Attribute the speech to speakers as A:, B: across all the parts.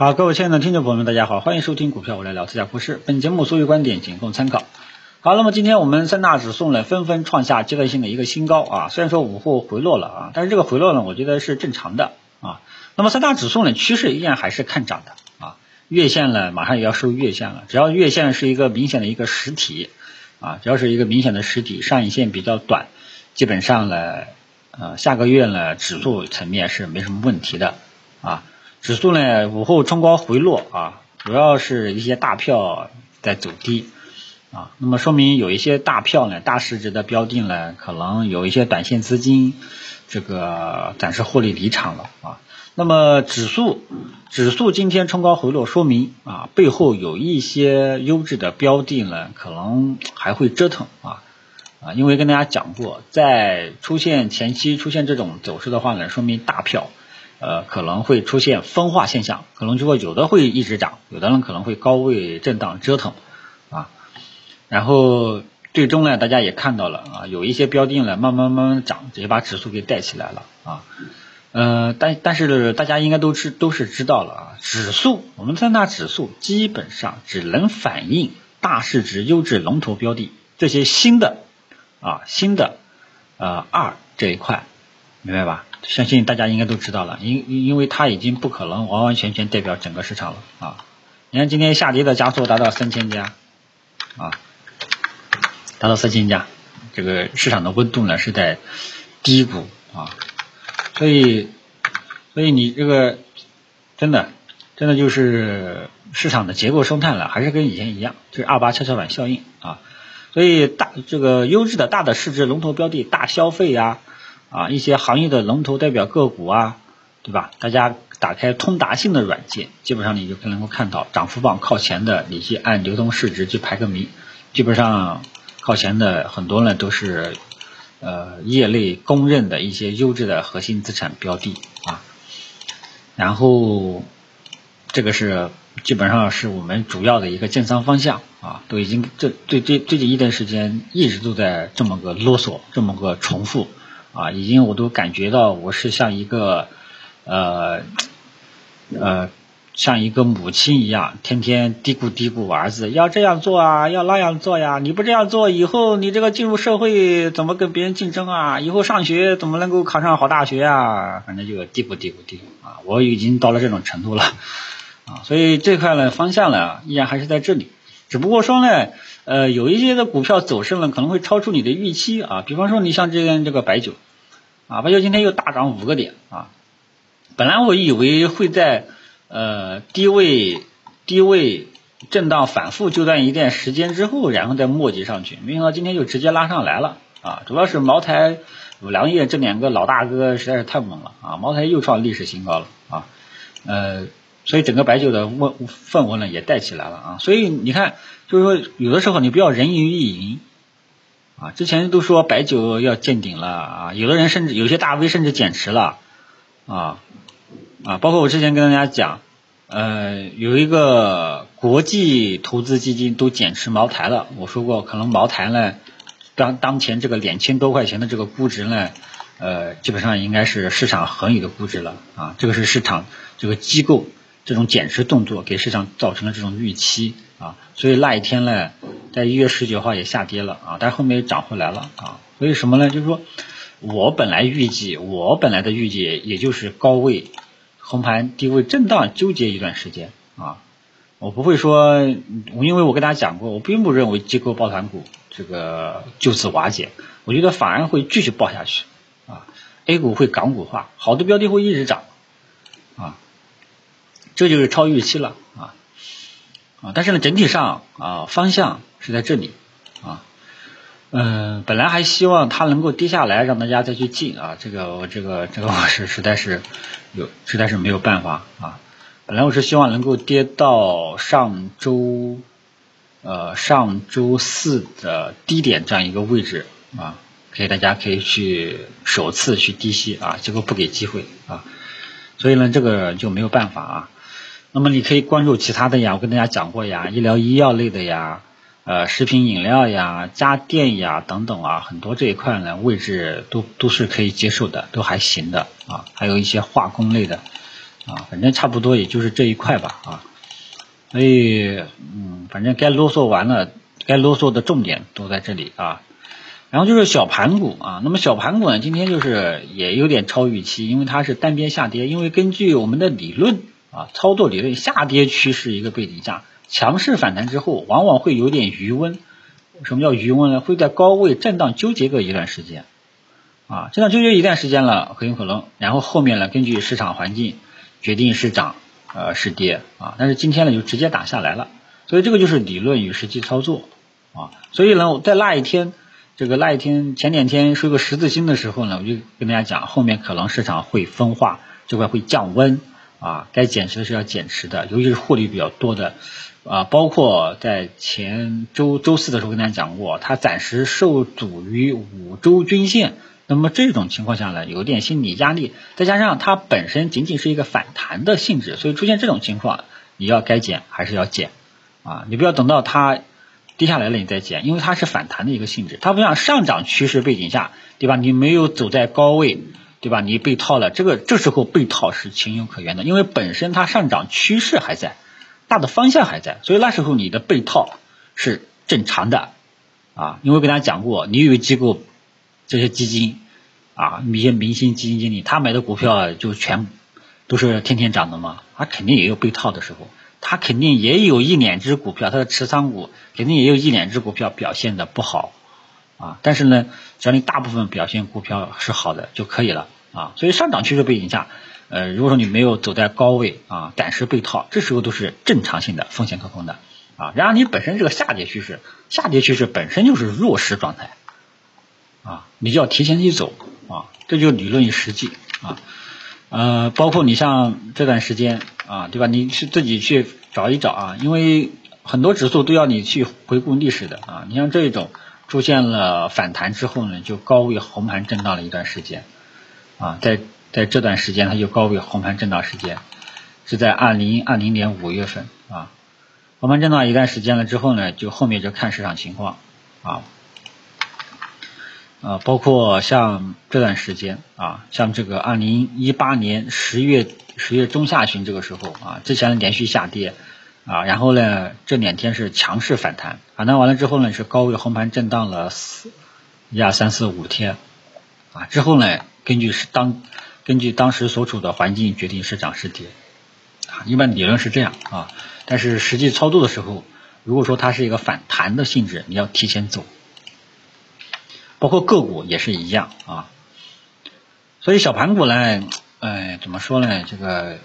A: 好，各位亲爱的听众朋友们，大家好，欢迎收听股票我来聊，自家股市。本节目所有观点仅供参考。好，那么今天我们三大指数呢纷纷创下阶段性的一个新高啊，虽然说午后回落了啊，但是这个回落呢，我觉得是正常的啊。那么三大指数呢趋势依然还是看涨的啊，月线呢马上也要收月线了，只要月线是一个明显的一个实体啊，只要是一个明显的实体，上影线比较短，基本上呢呃下个月呢指数层面是没什么问题的啊。指数呢午后冲高回落啊，主要是一些大票在走低啊，那么说明有一些大票呢，大市值的标的呢，可能有一些短线资金这个暂时获利离场了啊。那么指数指数今天冲高回落，说明啊背后有一些优质的标的呢，可能还会折腾啊啊，因为跟大家讲过，在出现前期出现这种走势的话呢，说明大票。呃，可能会出现分化现象，可能就会有的会一直涨，有的人可能会高位震荡折腾啊，然后最终呢，大家也看到了啊，有一些标的呢慢慢慢慢涨，直接把指数给带起来了啊，呃，但但是大家应该都知都是知道了啊，指数我们三大指数基本上只能反映大市值优质龙头标的这些新的啊新的呃二这一块，明白吧？相信大家应该都知道了，因因为它已经不可能完完全全代表整个市场了啊！你看今天下跌的加速达到三千家啊，达到三千家，这个市场的温度呢是在低谷啊，所以所以你这个真的真的就是市场的结构生态了，还是跟以前一样，就是二八跷跷板效应啊！所以大这个优质的大的市值龙头标的，大消费呀。啊一些行业的龙头代表个股啊，对吧？大家打开通达信的软件，基本上你就能够看到涨幅榜靠前的，你去按流通市值去排个名，基本上靠前的很多呢都是呃业内公认的一些优质的核心资产标的啊。然后这个是基本上是我们主要的一个建仓方向啊，都已经这最最最近一段时间一直都在这么个啰嗦，这么个重复。啊，已经我都感觉到我是像一个呃呃像一个母亲一样，天天嘀咕嘀咕儿子要这样做啊，要那样做呀，你不这样做，以后你这个进入社会怎么跟别人竞争啊？以后上学怎么能够考上好大学啊？反正就嘀咕嘀咕嘀咕啊，我已经到了这种程度了啊，所以这块呢方向呢依然还是在这里，只不过说呢。呃，有一些的股票走势呢，可能会超出你的预期啊。比方说，你像这边这个白酒，啊，白酒今天又大涨五个点啊。本来我以为会在呃低位低位震荡反复就段一段时间之后，然后再磨叽上去，没想到今天就直接拉上来了啊。主要是茅台、五粮液这两个老大哥实在是太猛了啊，茅台又创历史新高了啊。呃。所以整个白酒的氛氛围呢也带起来了啊，所以你看，就是说有的时候你不要人云亦云啊。之前都说白酒要见顶了啊，有的人甚至有些大 V 甚至减持了啊啊，包括我之前跟大家讲，呃，有一个国际投资基金都减持茅台了，我说过可能茅台呢当当前这个两千多块钱的这个估值呢，呃，基本上应该是市场合理的估值了啊，这个是市场这个机构。这种减持动作给市场造成了这种预期啊，所以那一天呢，在一月十九号也下跌了啊，但后面又涨回来了啊。为什么呢？就是说我本来预计，我本来的预计也就是高位横盘低位震荡纠结一段时间啊，我不会说，因为我跟大家讲过，我并不认为机构抱团股这个就此瓦解，我觉得反而会继续抱下去啊，A 股会港股化，好的标的会一直涨。这就是超预期了啊啊！但是呢，整体上啊方向是在这里啊。嗯，本来还希望它能够跌下来，让大家再去进啊。这个我这个这个我 是实在是有实在是没有办法啊。本来我是希望能够跌到上周呃上周四的低点这样一个位置啊，可以大家可以去首次去低吸啊，结果不给机会啊，所以呢这个就没有办法啊。那么你可以关注其他的呀，我跟大家讲过呀，医疗医药类的呀，呃，食品饮料呀，家电呀等等啊，很多这一块呢位置都都是可以接受的，都还行的啊，还有一些化工类的啊，反正差不多也就是这一块吧啊，所以嗯，反正该啰嗦完了，该啰嗦的重点都在这里啊。然后就是小盘股啊，那么小盘股呢，今天就是也有点超预期，因为它是单边下跌，因为根据我们的理论啊，操作理论，下跌趋势一个背景下，强势反弹之后，往往会有点余温。什么叫余温呢？会在高位震荡纠结个一段时间啊，震荡纠结一段时间了，很有可能，然后后面呢，根据市场环境决定是涨呃是跌啊，但是今天呢就直接打下来了，所以这个就是理论与实际操作啊，所以呢，在那一天。这个那一天前两天收个十字星的时候呢，我就跟大家讲，后面可能市场会分化，这块会降温啊，该减持的是要减持的，尤其是获利比较多的啊，包括在前周周四的时候跟大家讲过，它暂时受阻于五周均线，那么这种情况下呢，有点心理压力，再加上它本身仅仅是一个反弹的性质，所以出现这种情况，你要该减还是要减啊，你不要等到它。跌下来了，你再减，因为它是反弹的一个性质，它不像上涨趋势背景下，对吧？你没有走在高位，对吧？你被套了，这个这时候被套是情有可原的，因为本身它上涨趋势还在，大的方向还在，所以那时候你的被套是正常的啊。因为跟大家讲过，你以为机构这些基金啊，一些明星基金经理，他买的股票就全都是天天涨的吗？他肯定也有被套的时候。他肯定也有一两只股票，他的持仓股肯定也有一两只股票表现的不好啊。但是呢，只要你大部分表现股票是好的就可以了啊。所以上涨趋势背景下，呃，如果说你没有走在高位啊，暂时被套，这时候都是正常性的风险可控的啊。然而你本身这个下跌趋势，下跌趋势本身就是弱势状态啊，你就要提前去走啊，这就理论与实际啊。呃，包括你像这段时间啊，对吧？你去自己去找一找啊，因为很多指数都要你去回顾历史的啊。你像这一种出现了反弹之后呢，就高位红盘震荡了一段时间啊，在在这段时间它就高位红盘震荡时间是在二零二零年五月份啊，红盘震荡一段时间了之后呢，就后面就看市场情况啊。啊，包括像这段时间啊，像这个二零一八年十月十月中下旬这个时候啊，之前连续下跌啊，然后呢这两天是强势反弹，反弹完了之后呢是高位横盘震荡了四一二三四五天啊，之后呢根据是当根据当时所处的环境决定是涨是跌啊，一般理论是这样啊，但是实际操作的时候，如果说它是一个反弹的性质，你要提前走。包括个股也是一样啊，所以小盘股呢，哎，怎么说呢？这个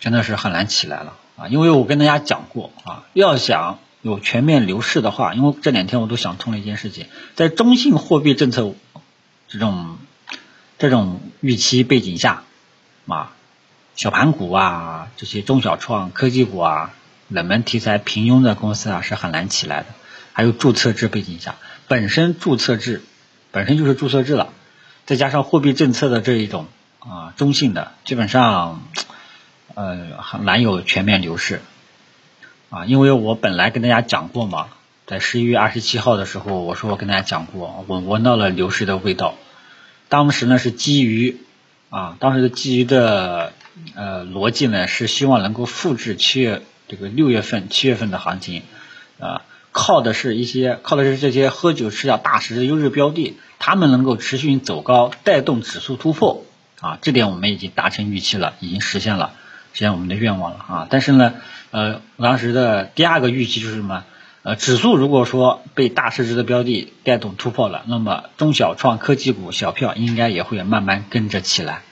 A: 真的是很难起来了啊！因为我跟大家讲过啊，要想有全面牛市的话，因为这两天我都想通了一件事情，在中性货币政策这种这种预期背景下啊，小盘股啊，这些中小创科技股啊，冷门题材平庸的公司啊，是很难起来的。还有注册制背景下，本身注册制。本身就是注册制了，再加上货币政策的这一种啊中性的，基本上呃很难有全面牛市啊。因为我本来跟大家讲过嘛，在十一月二十七号的时候，我说我跟大家讲过，我闻到了牛市的味道。当时呢是基于啊，当时的基于的呃逻辑呢是希望能够复制七月这个六月份七月份的行情啊。靠的是一些，靠的是这些喝酒吃药大师的优质标的，他们能够持续走高，带动指数突破啊，这点我们已经达成预期了，已经实现了，实现我们的愿望了啊。但是呢，呃，当时的第二个预期就是什么？呃，指数如果说被大市值的标的带动突破了，那么中小创科技股小票应该也会慢慢跟着起来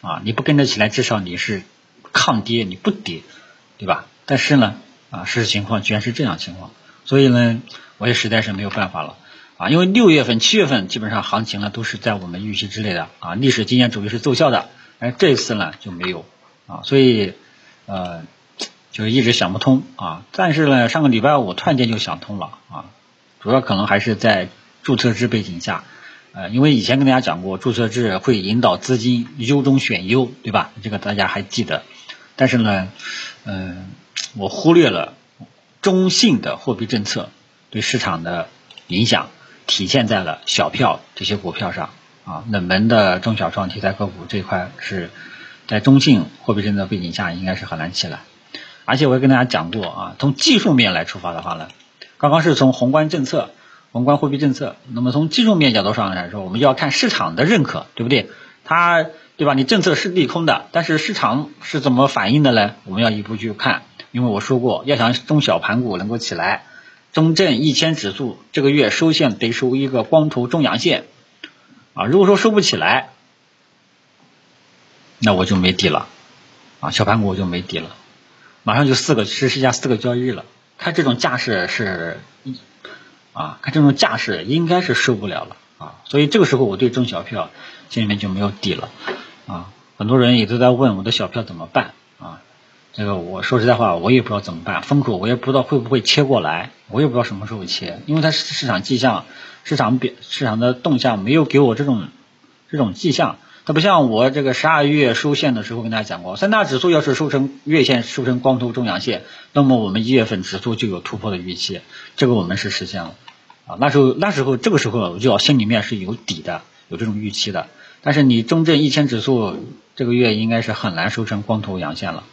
A: 啊。你不跟着起来，至少你是抗跌，你不跌，对吧？但是呢，啊，事实情况居然是这样情况。所以呢，我也实在是没有办法了啊，因为六月份、七月份基本上行情呢都是在我们预期之内的啊，历史经验主义是奏效的，而这次呢就没有啊，所以呃，就一直想不通啊，但是呢，上个礼拜五突然间就想通了啊，主要可能还是在注册制背景下，呃，因为以前跟大家讲过，注册制会引导资金优中选优，对吧？这个大家还记得，但是呢，嗯，我忽略了。中性的货币政策对市场的影响体现在了小票这些股票上啊，冷门的中小创题材个股这块是在中性货币政策背景下，应该是很难起来。而且我也跟大家讲过啊，从技术面来出发的话呢，刚刚是从宏观政策、宏观货币政策，那么从技术面角度上来说，我们就要看市场的认可，对不对？它对吧？你政策是利空的，但是市场是怎么反应的呢？我们要一步去看，因为我说过，要想中小盘股能够起来，中证一千指数这个月收线得收一个光头中阳线啊，如果说收不起来。那我就没底了，啊，小盘股我就没底了，马上就四个实施下四个交易日了，看这种架势是，啊，看这种架势应该是受不了了，啊，所以这个时候我对中小票心里面就没有底了，啊，很多人也都在问我的小票怎么办，啊，这个我说实在话我也不知道怎么办，风口我也不知道会不会切过来，我也不知道什么时候切，因为它市场迹象、市场表、市场的动向没有给我这种这种迹象。它不像我这个十二月收线的时候跟大家讲过，三大指数要是收成月线收成光头中阳线，那么我们一月份指数就有突破的预期，这个我们是实现了啊。那时候那时候这个时候我就要心里面是有底的，有这种预期的。但是你中证一千指数这个月应该是很难收成光头阳线了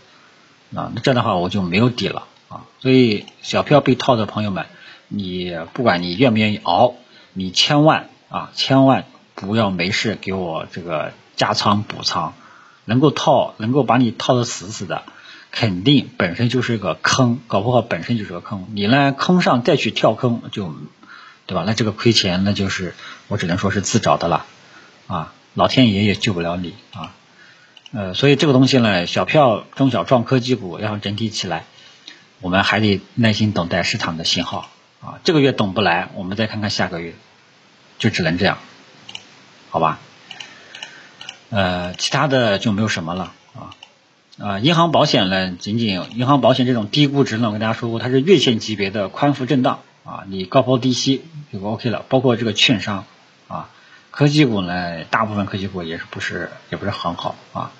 A: 啊，那这样的话我就没有底了啊。所以小票被套的朋友们，你不管你愿不愿意熬，你千万啊千万。不要没事给我这个加仓补仓，能够套能够把你套的死死的，肯定本身就是一个坑，搞不好本身就是个坑。你呢坑上再去跳坑就，对吧？那这个亏钱那就是我只能说是自找的了啊，老天爷也救不了你啊。呃，所以这个东西呢，小票中小创科技股要整体起来，我们还得耐心等待市场的信号啊。这个月等不来，我们再看看下个月，就只能这样。好吧，呃，其他的就没有什么了啊。啊，银行保险呢，仅仅银行保险这种低估值呢，我跟大家说过，它是月线级别的宽幅震荡啊，你高抛低吸就 OK 了，包括这个券商啊，科技股呢，大部分科技股也是不是也不是很好啊，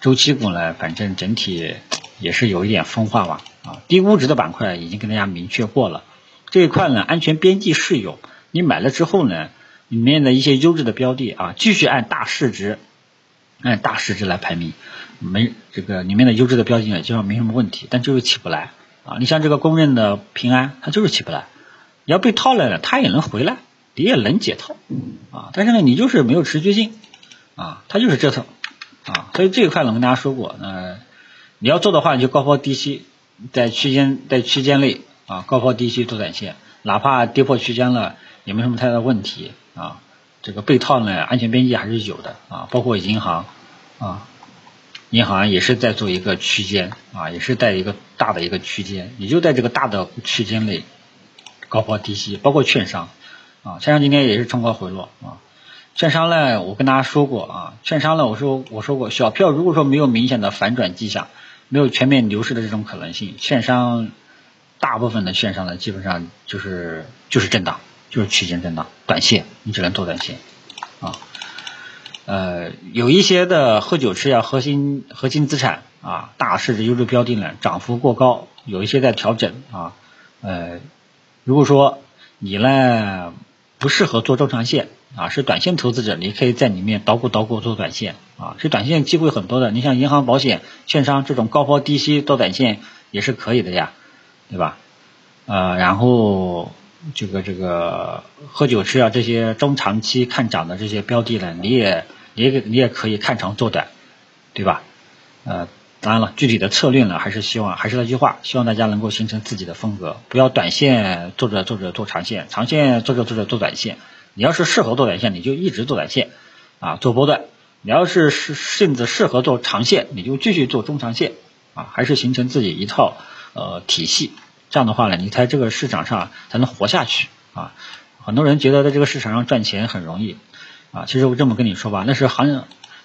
A: 周期股呢，反正整体也是有一点分化吧啊，低估值的板块已经跟大家明确过了，这一块呢，安全边际是有，你买了之后呢。里面的一些优质的标的啊，继续按大市值，按大市值来排名，没这个里面的优质的标的呢，基本上没什么问题，但就是起不来啊。你像这个公认的平安，它就是起不来，你要被套来了，它也能回来，你也能解套啊。但是呢，你就是没有持续性啊，它就是折腾啊。所以这一块呢，我跟大家说过，呃，你要做的话，你就高抛低吸，在区间在区间内啊，高抛低吸做短线，哪怕跌破区间了，也没什么太大问题。啊，这个被套呢，安全边际还是有的啊，包括银行啊，银行也是在做一个区间啊，也是在一个大的一个区间，也就在这个大的区间内高抛低吸，包括券商啊，券商今天也是冲高回落啊，券商呢，我跟大家说过啊，券商呢，我说我说过，小票如果说没有明显的反转迹象，没有全面牛市的这种可能性，券商大部分的券商呢，基本上就是就是震荡。就是区间震荡，短线你只能做短线啊。呃，有一些的喝酒吃药核心核心资产啊，大市值优质标的呢，涨幅过高，有一些在调整啊。呃，如果说你呢不适合做中长线啊，是短线投资者，你可以在里面捣鼓捣鼓做短线啊，是短线机会很多的。你像银行、保险、券商这种高抛低吸做短线也是可以的呀，对吧？呃，然后。这个这个喝酒吃药这些中长期看涨的这些标的呢，你也你也你也可以看长做短，对吧？呃，当然了，具体的策略呢，还是希望还是那句话，希望大家能够形成自己的风格，不要短线做着做着做长线，长线做着做着做短线。你要是适合做短线，你就一直做短线啊，做波段；你要是是甚至适合做长线，你就继续做中长线啊，还是形成自己一套呃体系。这样的话呢，你在这个市场上才能活下去啊！很多人觉得在这个市场上赚钱很容易啊，其实我这么跟你说吧，那是行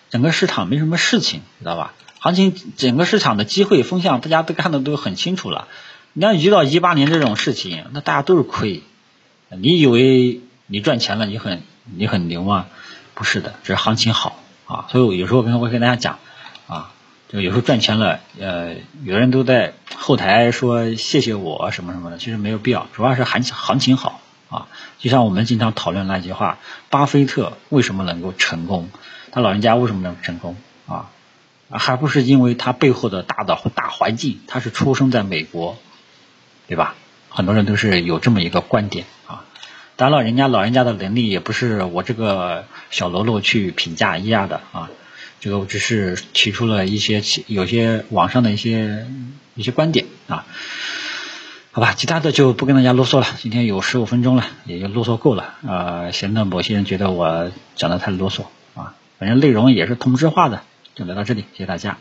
A: 整个市场没什么事情，知道吧？行情整个市场的机会风向大家都看的都很清楚了。你要遇到一八年这种事情，那大家都是亏。你以为你赚钱了，你很你很牛吗？不是的，这是行情好啊。所以我有时候跟我跟大家讲。就有时候赚钱了，呃，有的人都在后台说谢谢我什么什么的，其实没有必要，主要是行情行情好啊。就像我们经常讨论那句话，巴菲特为什么能够成功？他老人家为什么能成功啊？还不是因为他背后的大的大环境，他是出生在美国，对吧？很多人都是有这么一个观点啊。当然了，人家老人家的能力也不是我这个小喽啰去评价一下的啊。这个我只是提出了一些有些网上的一些一些观点啊。好吧，其他的就不跟大家啰嗦了。今天有十五分钟了，也就啰嗦够了呃，闲的某些人觉得我讲的太啰嗦啊。反正内容也是同质化的，就聊到这里，谢谢大家。